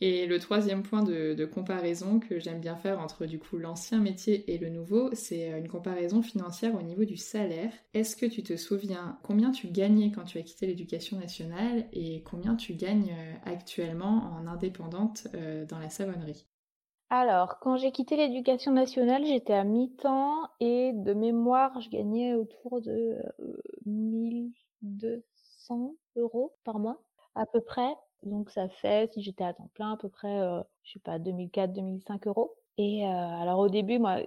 Speaker 1: Et le troisième point de, comparaison que j'aime bien faire entre du coup l'ancien métier et le nouveau, c'est euh, une comparaison financière au niveau du salaire. Est-ce que tu te souviens combien tu gagnais quand tu as quitté l'éducation nationale et combien tu gagnes euh, actuellement en indépendante euh, dans la savonnerie?
Speaker 2: Alors, quand j'ai quitté l'éducation nationale, j'étais à mi-temps et de mémoire, je gagnais autour de 1200 euros par mois, à peu près. Donc ça fait, si j'étais à temps plein, à peu près, euh, je sais pas, 2004-2005 euros. Et euh, alors au début, moi,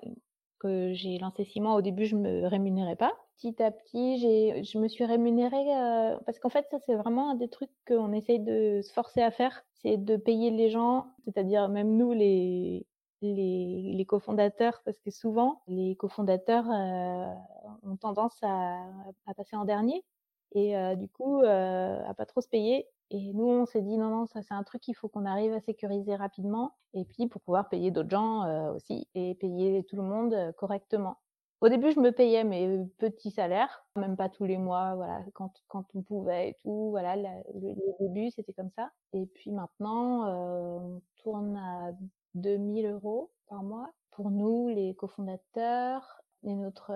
Speaker 2: que j'ai lancé mois, au début, je me rémunérais pas. Petit à petit, j'ai, je me suis rémunérée euh, parce qu'en fait, ça c'est vraiment un des trucs qu'on essaye de se forcer à faire, c'est de payer les gens, c'est-à-dire même nous les les, les cofondateurs, parce que souvent les cofondateurs ont tendance à, passer en dernier et du coup à pas trop se payer et nous, on s'est dit non, non, ça c'est un truc qu'il faut qu'on arrive à sécuriser rapidement. Et puis pour pouvoir payer d'autres gens euh, aussi et payer tout le monde euh, correctement. Au début, je me payais mes petits salaires, même pas tous les mois, voilà, quand, quand on pouvait et tout. Voilà, le, début, c'était comme ça. Et puis maintenant, euh, on tourne à 2000 euros par mois. Pour nous, les cofondateurs, et notre,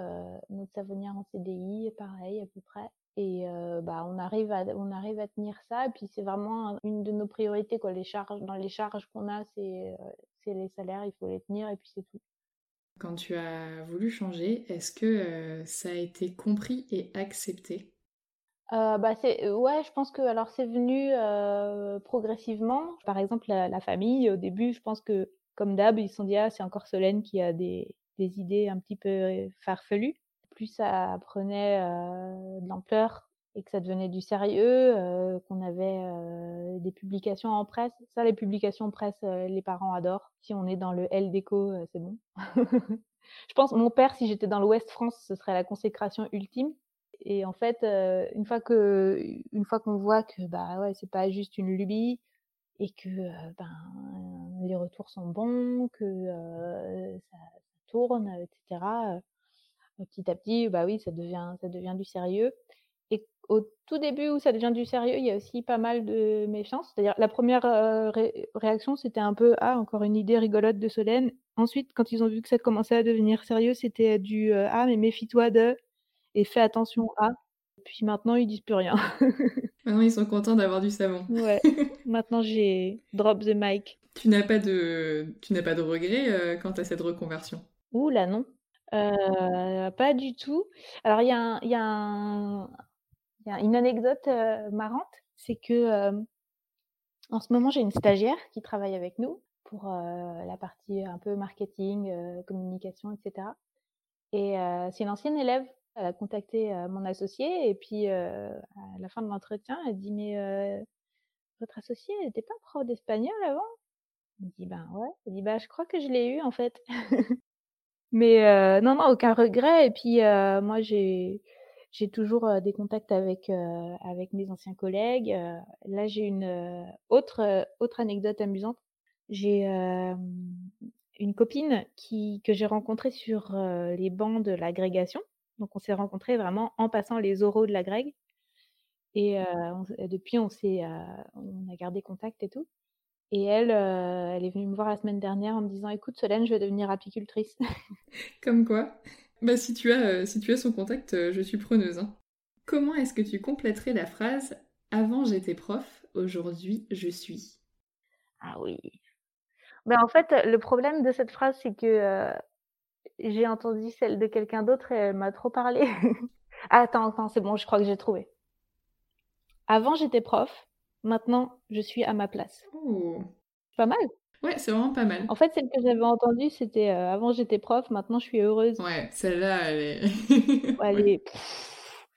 Speaker 2: notre savonnière en CDI, pareil à peu près. Et bah, on arrive à on arrive à tenir ça. Et puis c'est vraiment une de nos priorités quoi. Les charges dans les charges qu'on a, c'est c'est les salaires, il faut les tenir et puis c'est tout.
Speaker 1: Quand tu as voulu changer, est-ce que ça a été compris et accepté?
Speaker 2: Bah c'est ouais, je pense que alors c'est venu progressivement. Par exemple, la, la, famille au début, je pense que comme d'hab, ils se sont dit ah c'est encore Solène qui a des, des idées un petit peu farfelues plus ça prenait de l'ampleur et que ça devenait du sérieux, qu'on avait des publications en presse. Ça, les publications en presse, les parents adorent. Si on est dans le L déco, c'est bon. (laughs) je pense, mon père, si j'étais dans l'Ouest France, ce serait la consécration ultime. Et en fait, une fois que, une fois qu'on voit que bah ouais, c'est pas juste une lubie et que ben les retours sont bons, que ça, ça, tourne, etc petit à petit, bah oui, ça devient, ça devient du sérieux. Et au tout début où ça devient du sérieux, il y a aussi pas mal de méfiance. C'est-à-dire, la première réaction, c'était un peu Ah, encore une idée rigolote de Solène. Ensuite, quand ils ont vu que ça commençait à devenir sérieux, c'était du Ah, mais méfie-toi de et fais attention à. Puis maintenant, ils disent plus rien. (laughs)
Speaker 1: maintenant, ils sont contents d'avoir du savon.
Speaker 2: Ouais. (laughs) maintenant, j'ai drop the mic.
Speaker 1: Tu n'as pas de, tu n'as pas de regret euh, quant à cette reconversion?
Speaker 2: Ouh là non, pas du tout. Alors il y a, une anecdote marrante, c'est que en ce moment j'ai une stagiaire qui travaille avec nous pour la partie un peu marketing, communication, etc. Et c'est une ancienne élève. Elle a contacté mon associé et puis à la fin de l'entretien, elle dit mais votre associé n'était pas prof d'espagnol avant? Il dit «Ben ouais». Il dit: «Bah je crois que je l'ai eu en fait». (laughs) Mais heu, non, non, aucun regret et puis, heu, moi j'ai j'ai toujours, des contacts avec, avec mes anciens collègues, là j'ai une, autre, autre anecdote amusante. J'ai, une copine qui que j'ai rencontrée sur, les bancs de l'agrégation. Donc on s'est rencontrés vraiment en passant les oraux de l'agrég et depuis on s'est, on a gardé contact et tout. Et elle, euh, elle est venue me voir la semaine dernière en me disant Écoute, Solène, je vais devenir apicultrice. (laughs)
Speaker 1: Comme quoi Bah, si tu as, euh, si tu as son contact, euh, je suis preneuse. Hein. Comment est-ce que tu compléterais la phrase Avant j'étais prof, aujourd'hui je suis?
Speaker 2: Ah oui. Ben, en fait, le problème de cette phrase, c'est que j'ai entendu celle de quelqu'un d'autre et elle m'a trop parlé. (laughs) ah, attends, attends, c'est bon, je crois que j'ai trouvé. Avant j'étais prof, Maintenant, je suis à ma place.
Speaker 1: Oh.
Speaker 2: Pas mal.
Speaker 1: Ouais, c'est vraiment pas mal.
Speaker 2: En fait, celle que j'avais entendue, c'était euh, avant j'étais prof, maintenant je suis heureuse.
Speaker 1: Ouais, celle-là, elle est.
Speaker 2: elle (laughs) est...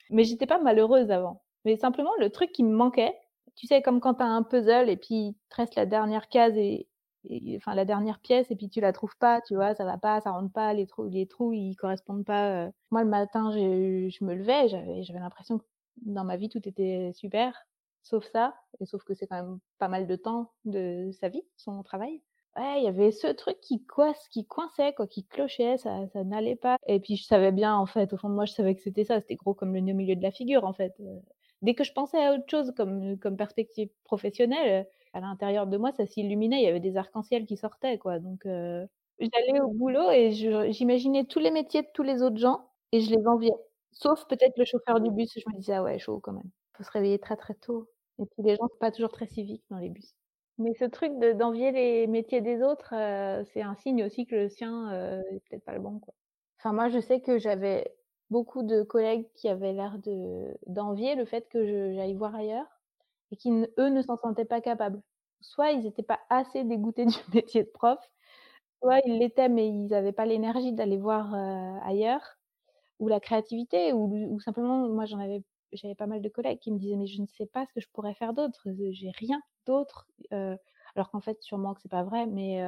Speaker 2: Mais j'étais pas malheureuse avant. Mais simplement, le truc qui me manquait, tu sais, comme quand tu as un puzzle et puis il te reste la dernière case et, enfin la dernière pièce et puis tu la trouves pas, tu vois, ça va pas, ça rentre pas, les trous, les trous ils correspondent pas. Euh. Moi le matin, je me levais, j'avais l'impression que dans ma vie tout était super sauf ça, et sauf que c'est quand même pas mal de temps de sa vie, son travail. Ouais, il y avait ce truc qui coince, qui coinçait, quoi, qui clochait, ça, ça n'allait pas. Et puis je savais bien, en fait, au fond de moi, je savais que c'était ça, c'était gros comme le nez au milieu de la figure, en fait. Dès que je pensais à autre chose comme, comme perspective professionnelle, à l'intérieur de moi, ça s'illuminait, il y avait des arcs-en-ciel qui sortaient, quoi. Donc j'allais au boulot et j'imaginais tous les métiers de tous les autres gens et je les enviais. Sauf peut-être le chauffeur du bus, je me disais, ah ouais, chaud quand même. Faut se réveiller très très tôt. Et puis les gens sont pas toujours très civiques dans les bus. Mais ce truc d'envier les métiers des autres, euh, c'est un signe aussi que le sien euh, est peut-être pas le bon, quoi. Enfin, moi, je sais que j'avais beaucoup de collègues qui avaient l'air de d'envier le fait que j'aille voir ailleurs et qui, eux, ne s'en sentaient pas capables. Soit ils n'étaient pas assez dégoûtés du (laughs) métier de prof, soit ils l'étaient, mais ils n'avaient pas l'énergie d'aller voir euh, ailleurs, ou la créativité, ou, ou simplement, moi, j'en avais j'avais pas mal de collègues qui me disaient mais je ne sais pas ce que je pourrais faire d'autre, j'ai rien d'autre. alors qu'en fait sûrement que c'est pas vrai, mais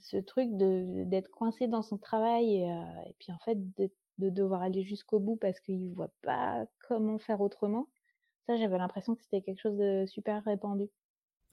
Speaker 2: ce truc de d'être coincé dans son travail et, puis en fait de, de devoir aller jusqu'au bout parce qu'il voit pas comment faire autrement, ça j'avais l'impression que c'était quelque chose de super répandu.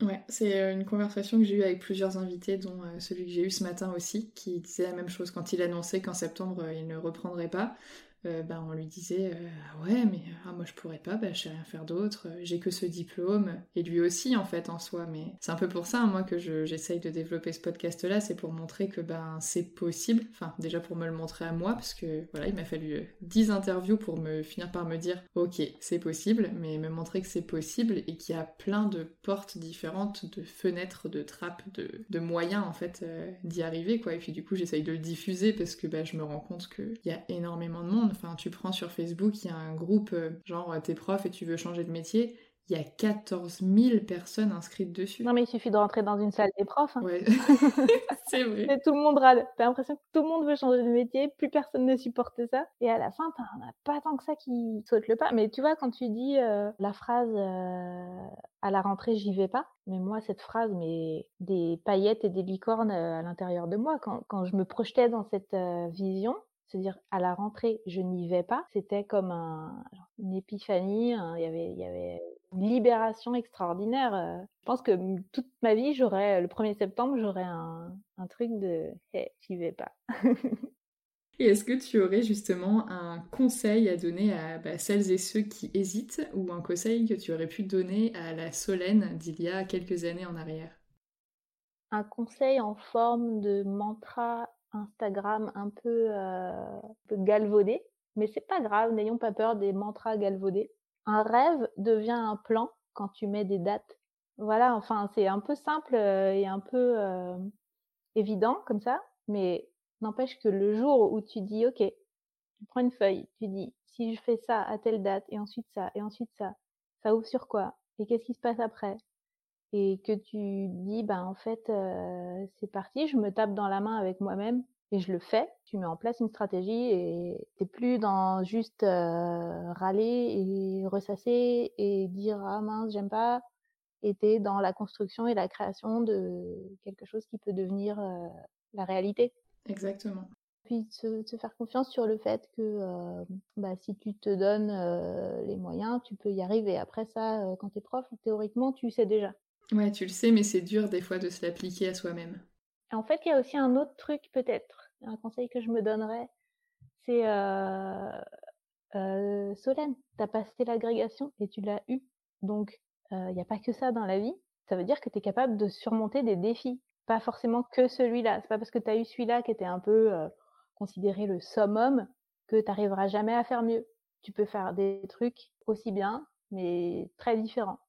Speaker 1: Ouais, c'est une conversation que j'ai eue avec plusieurs invités, dont celui que j'ai eu ce matin aussi, qui disait la même chose quand il annonçait qu'en septembre il ne reprendrait pas. Euh, bah, on lui disait euh, ouais mais ah, moi je pourrais pas bah, je sais rien faire d'autre euh, j'ai que ce diplôme et lui aussi en fait en soi mais c'est un peu pour ça moi que j'essaye de développer ce podcast là c'est pour montrer que ben c'est possible. Enfin déjà pour me le montrer à moi parce que voilà il m'a fallu 10 interviews pour me finir par me dire ok c'est possible mais me montrer que c'est possible et qu'il y a plein de portes différentes de fenêtres de trappes de, moyens en fait d'y arriver quoi. Et puis du coup j'essaye de le diffuser parce que bah, je me rends compte qu'il y a énormément de monde Enfin, tu prends sur Facebook, il y a un groupe, euh, genre t'es prof et tu veux changer de métier, il y a 14 000 personnes inscrites dessus.
Speaker 2: Non, mais il suffit de rentrer dans une salle des profs. Hein.
Speaker 1: Ouais, (laughs) c'est vrai.
Speaker 2: Et tout le monde râle. T'as l'impression que tout le monde veut changer de métier, plus personne ne supporte ça. Et à la fin, t'en as pas tant que ça qui saute le pas. Mais tu vois, quand tu dis euh, la phrase euh, à la rentrée, j'y vais pas. Mais moi, cette phrase, mais des paillettes et des licornes à l'intérieur de moi. Quand, quand je me projetais dans cette vision, c'est-à-dire à la rentrée, je n'y vais pas. C'était comme un, une épiphanie. il, y avait, il y avait une libération extraordinaire. Euh. Je pense que toute ma vie, j'aurais le 1er septembre, j'aurais un, un, truc de hey, j'y vais pas. (laughs)
Speaker 1: et est-ce que tu aurais justement un conseil à donner à bah, celles et ceux qui hésitent ou un conseil que tu aurais pu donner à la Solène d'il y a quelques années en arrière?
Speaker 2: Un conseil en forme de mantra Instagram un peu, euh, peu galvaudé. Mais c'est pas grave, n'ayons pas peur des mantras galvaudés. Un rêve devient un plan quand tu mets des dates. Voilà, enfin, c'est un peu simple euh, et un peu euh, évident comme ça, mais n'empêche que le jour où tu dis, OK, tu prends une feuille, tu dis, si je fais ça à telle date, et ensuite ça, et ensuite ça, ça ouvre sur quoi? Et qu'est-ce qui se passe après? Et que tu dis, ben en fait, euh, c'est parti, je me tape dans la main avec moi-même et je le fais. Tu mets en place une stratégie et t'es plus dans juste râler et ressasser et dire ah mince j'aime pas. Et t'es dans la construction et la création de quelque chose qui peut devenir la réalité.
Speaker 1: Exactement.
Speaker 2: Puis se, faire confiance sur le fait que bah, si tu te donnes les moyens, tu peux y arriver. Après ça, quand tu es prof, théoriquement, tu sais déjà.
Speaker 1: Ouais, tu le sais, mais c'est dur des fois de se l'appliquer à soi-même.
Speaker 2: En fait, il y a aussi un autre truc peut-être, un conseil que je me donnerais, c'est euh, euh, Solène, tu as passé l'agrégation et tu l'as eu. Donc, il n'y a pas que ça dans la vie. Ça veut dire que tu es capable de surmonter des défis, pas forcément que celui-là. C'est pas parce que tu as eu celui-là qui était un peu considéré le summum que tu jamais à faire mieux. Tu peux faire des trucs aussi bien, mais très différents.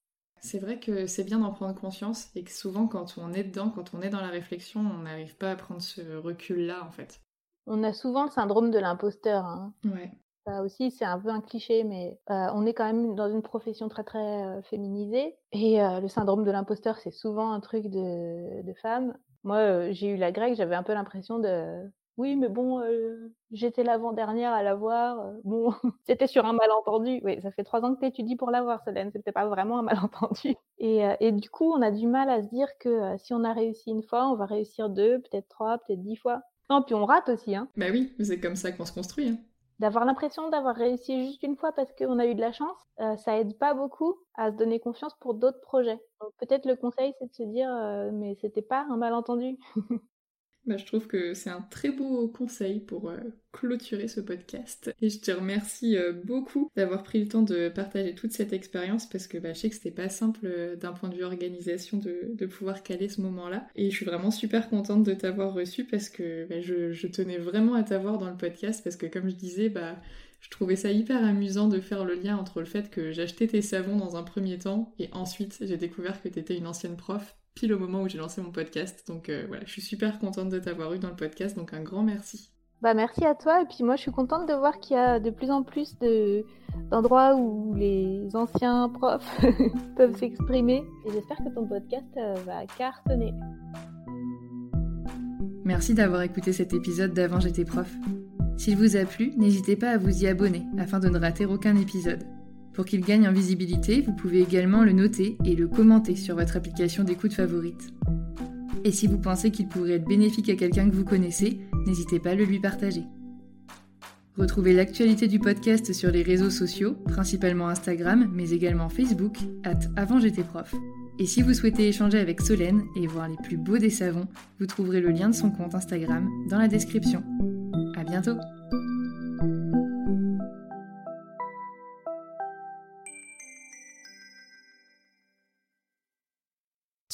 Speaker 1: C'est vrai que c'est bien d'en prendre conscience et que souvent quand on est dedans, quand on est dans la réflexion, on n'arrive pas à prendre ce recul-là en fait.
Speaker 2: On a souvent le syndrome de l'imposteur. Hein.
Speaker 1: Ouais.
Speaker 2: Ça aussi, c'est un peu un cliché, mais euh, on est quand même dans une profession très très euh, féminisée. Et euh, le syndrome de l'imposteur, c'est souvent un truc de, de femme. Moi, j'ai eu la grecque, j'avais un peu l'impression de oui, mais bon, j'étais l'avant-dernière à l'avoir. bon, (laughs) c'était sur un malentendu. Oui, ça fait trois ans que tu étudies pour l'avoir, Solène. C'était pas vraiment un (laughs) malentendu. Et, et, du coup, on a du mal à se dire que si on a réussi une fois, on va réussir deux, peut-être trois, peut-être dix fois. Non, puis on rate aussi. Hein.
Speaker 1: Bah oui, c'est comme ça qu'on se construit. Hein.
Speaker 2: D'avoir l'impression d'avoir réussi juste une fois parce qu'on a eu de la chance, ça aide pas beaucoup à se donner confiance pour d'autres projets. Donc peut-être le conseil, c'est de se dire, mais c'était pas un malentendu. (laughs)
Speaker 1: Bah, je trouve que c'est un très beau conseil pour euh, clôturer ce podcast. Et je te remercie euh, beaucoup d'avoir pris le temps de partager toute cette expérience parce que bah, je sais que c'était pas simple euh, d'un point de vue organisation de, pouvoir caler ce moment-là. Et je suis vraiment super contente de t'avoir reçu parce que bah, je, tenais vraiment à t'avoir dans le podcast parce que comme je disais, je trouvais ça hyper amusant de faire le lien entre le fait que j'achetais tes savons dans un premier temps et ensuite j'ai découvert que tu étais une ancienne prof pile au moment où j'ai lancé mon podcast. Donc euh, voilà, je suis super contente de t'avoir eu dans le podcast, donc un grand merci.
Speaker 2: Bah merci à toi et puis moi je suis contente de voir qu'il y a de plus en plus de d'endroits où les anciens profs (laughs) peuvent s'exprimer et j'espère que ton podcast euh, va cartonner.
Speaker 1: Merci d'avoir écouté cet épisode d'Avant j'étais prof. S'il vous a plu, n'hésitez pas à vous y abonner afin de ne rater aucun épisode. Pour qu'il gagne en visibilité, vous pouvez également le noter et le commenter sur votre application d'écoute favorite. Et si vous pensez qu'il pourrait être bénéfique à quelqu'un que vous connaissez, n'hésitez pas à le lui partager. Retrouvez l'actualité du podcast sur les réseaux sociaux, principalement Instagram, mais également Facebook, at avant. Et si vous souhaitez échanger avec Solène et voir les plus beaux des savons, vous trouverez le lien de son compte Instagram dans la description. À bientôt!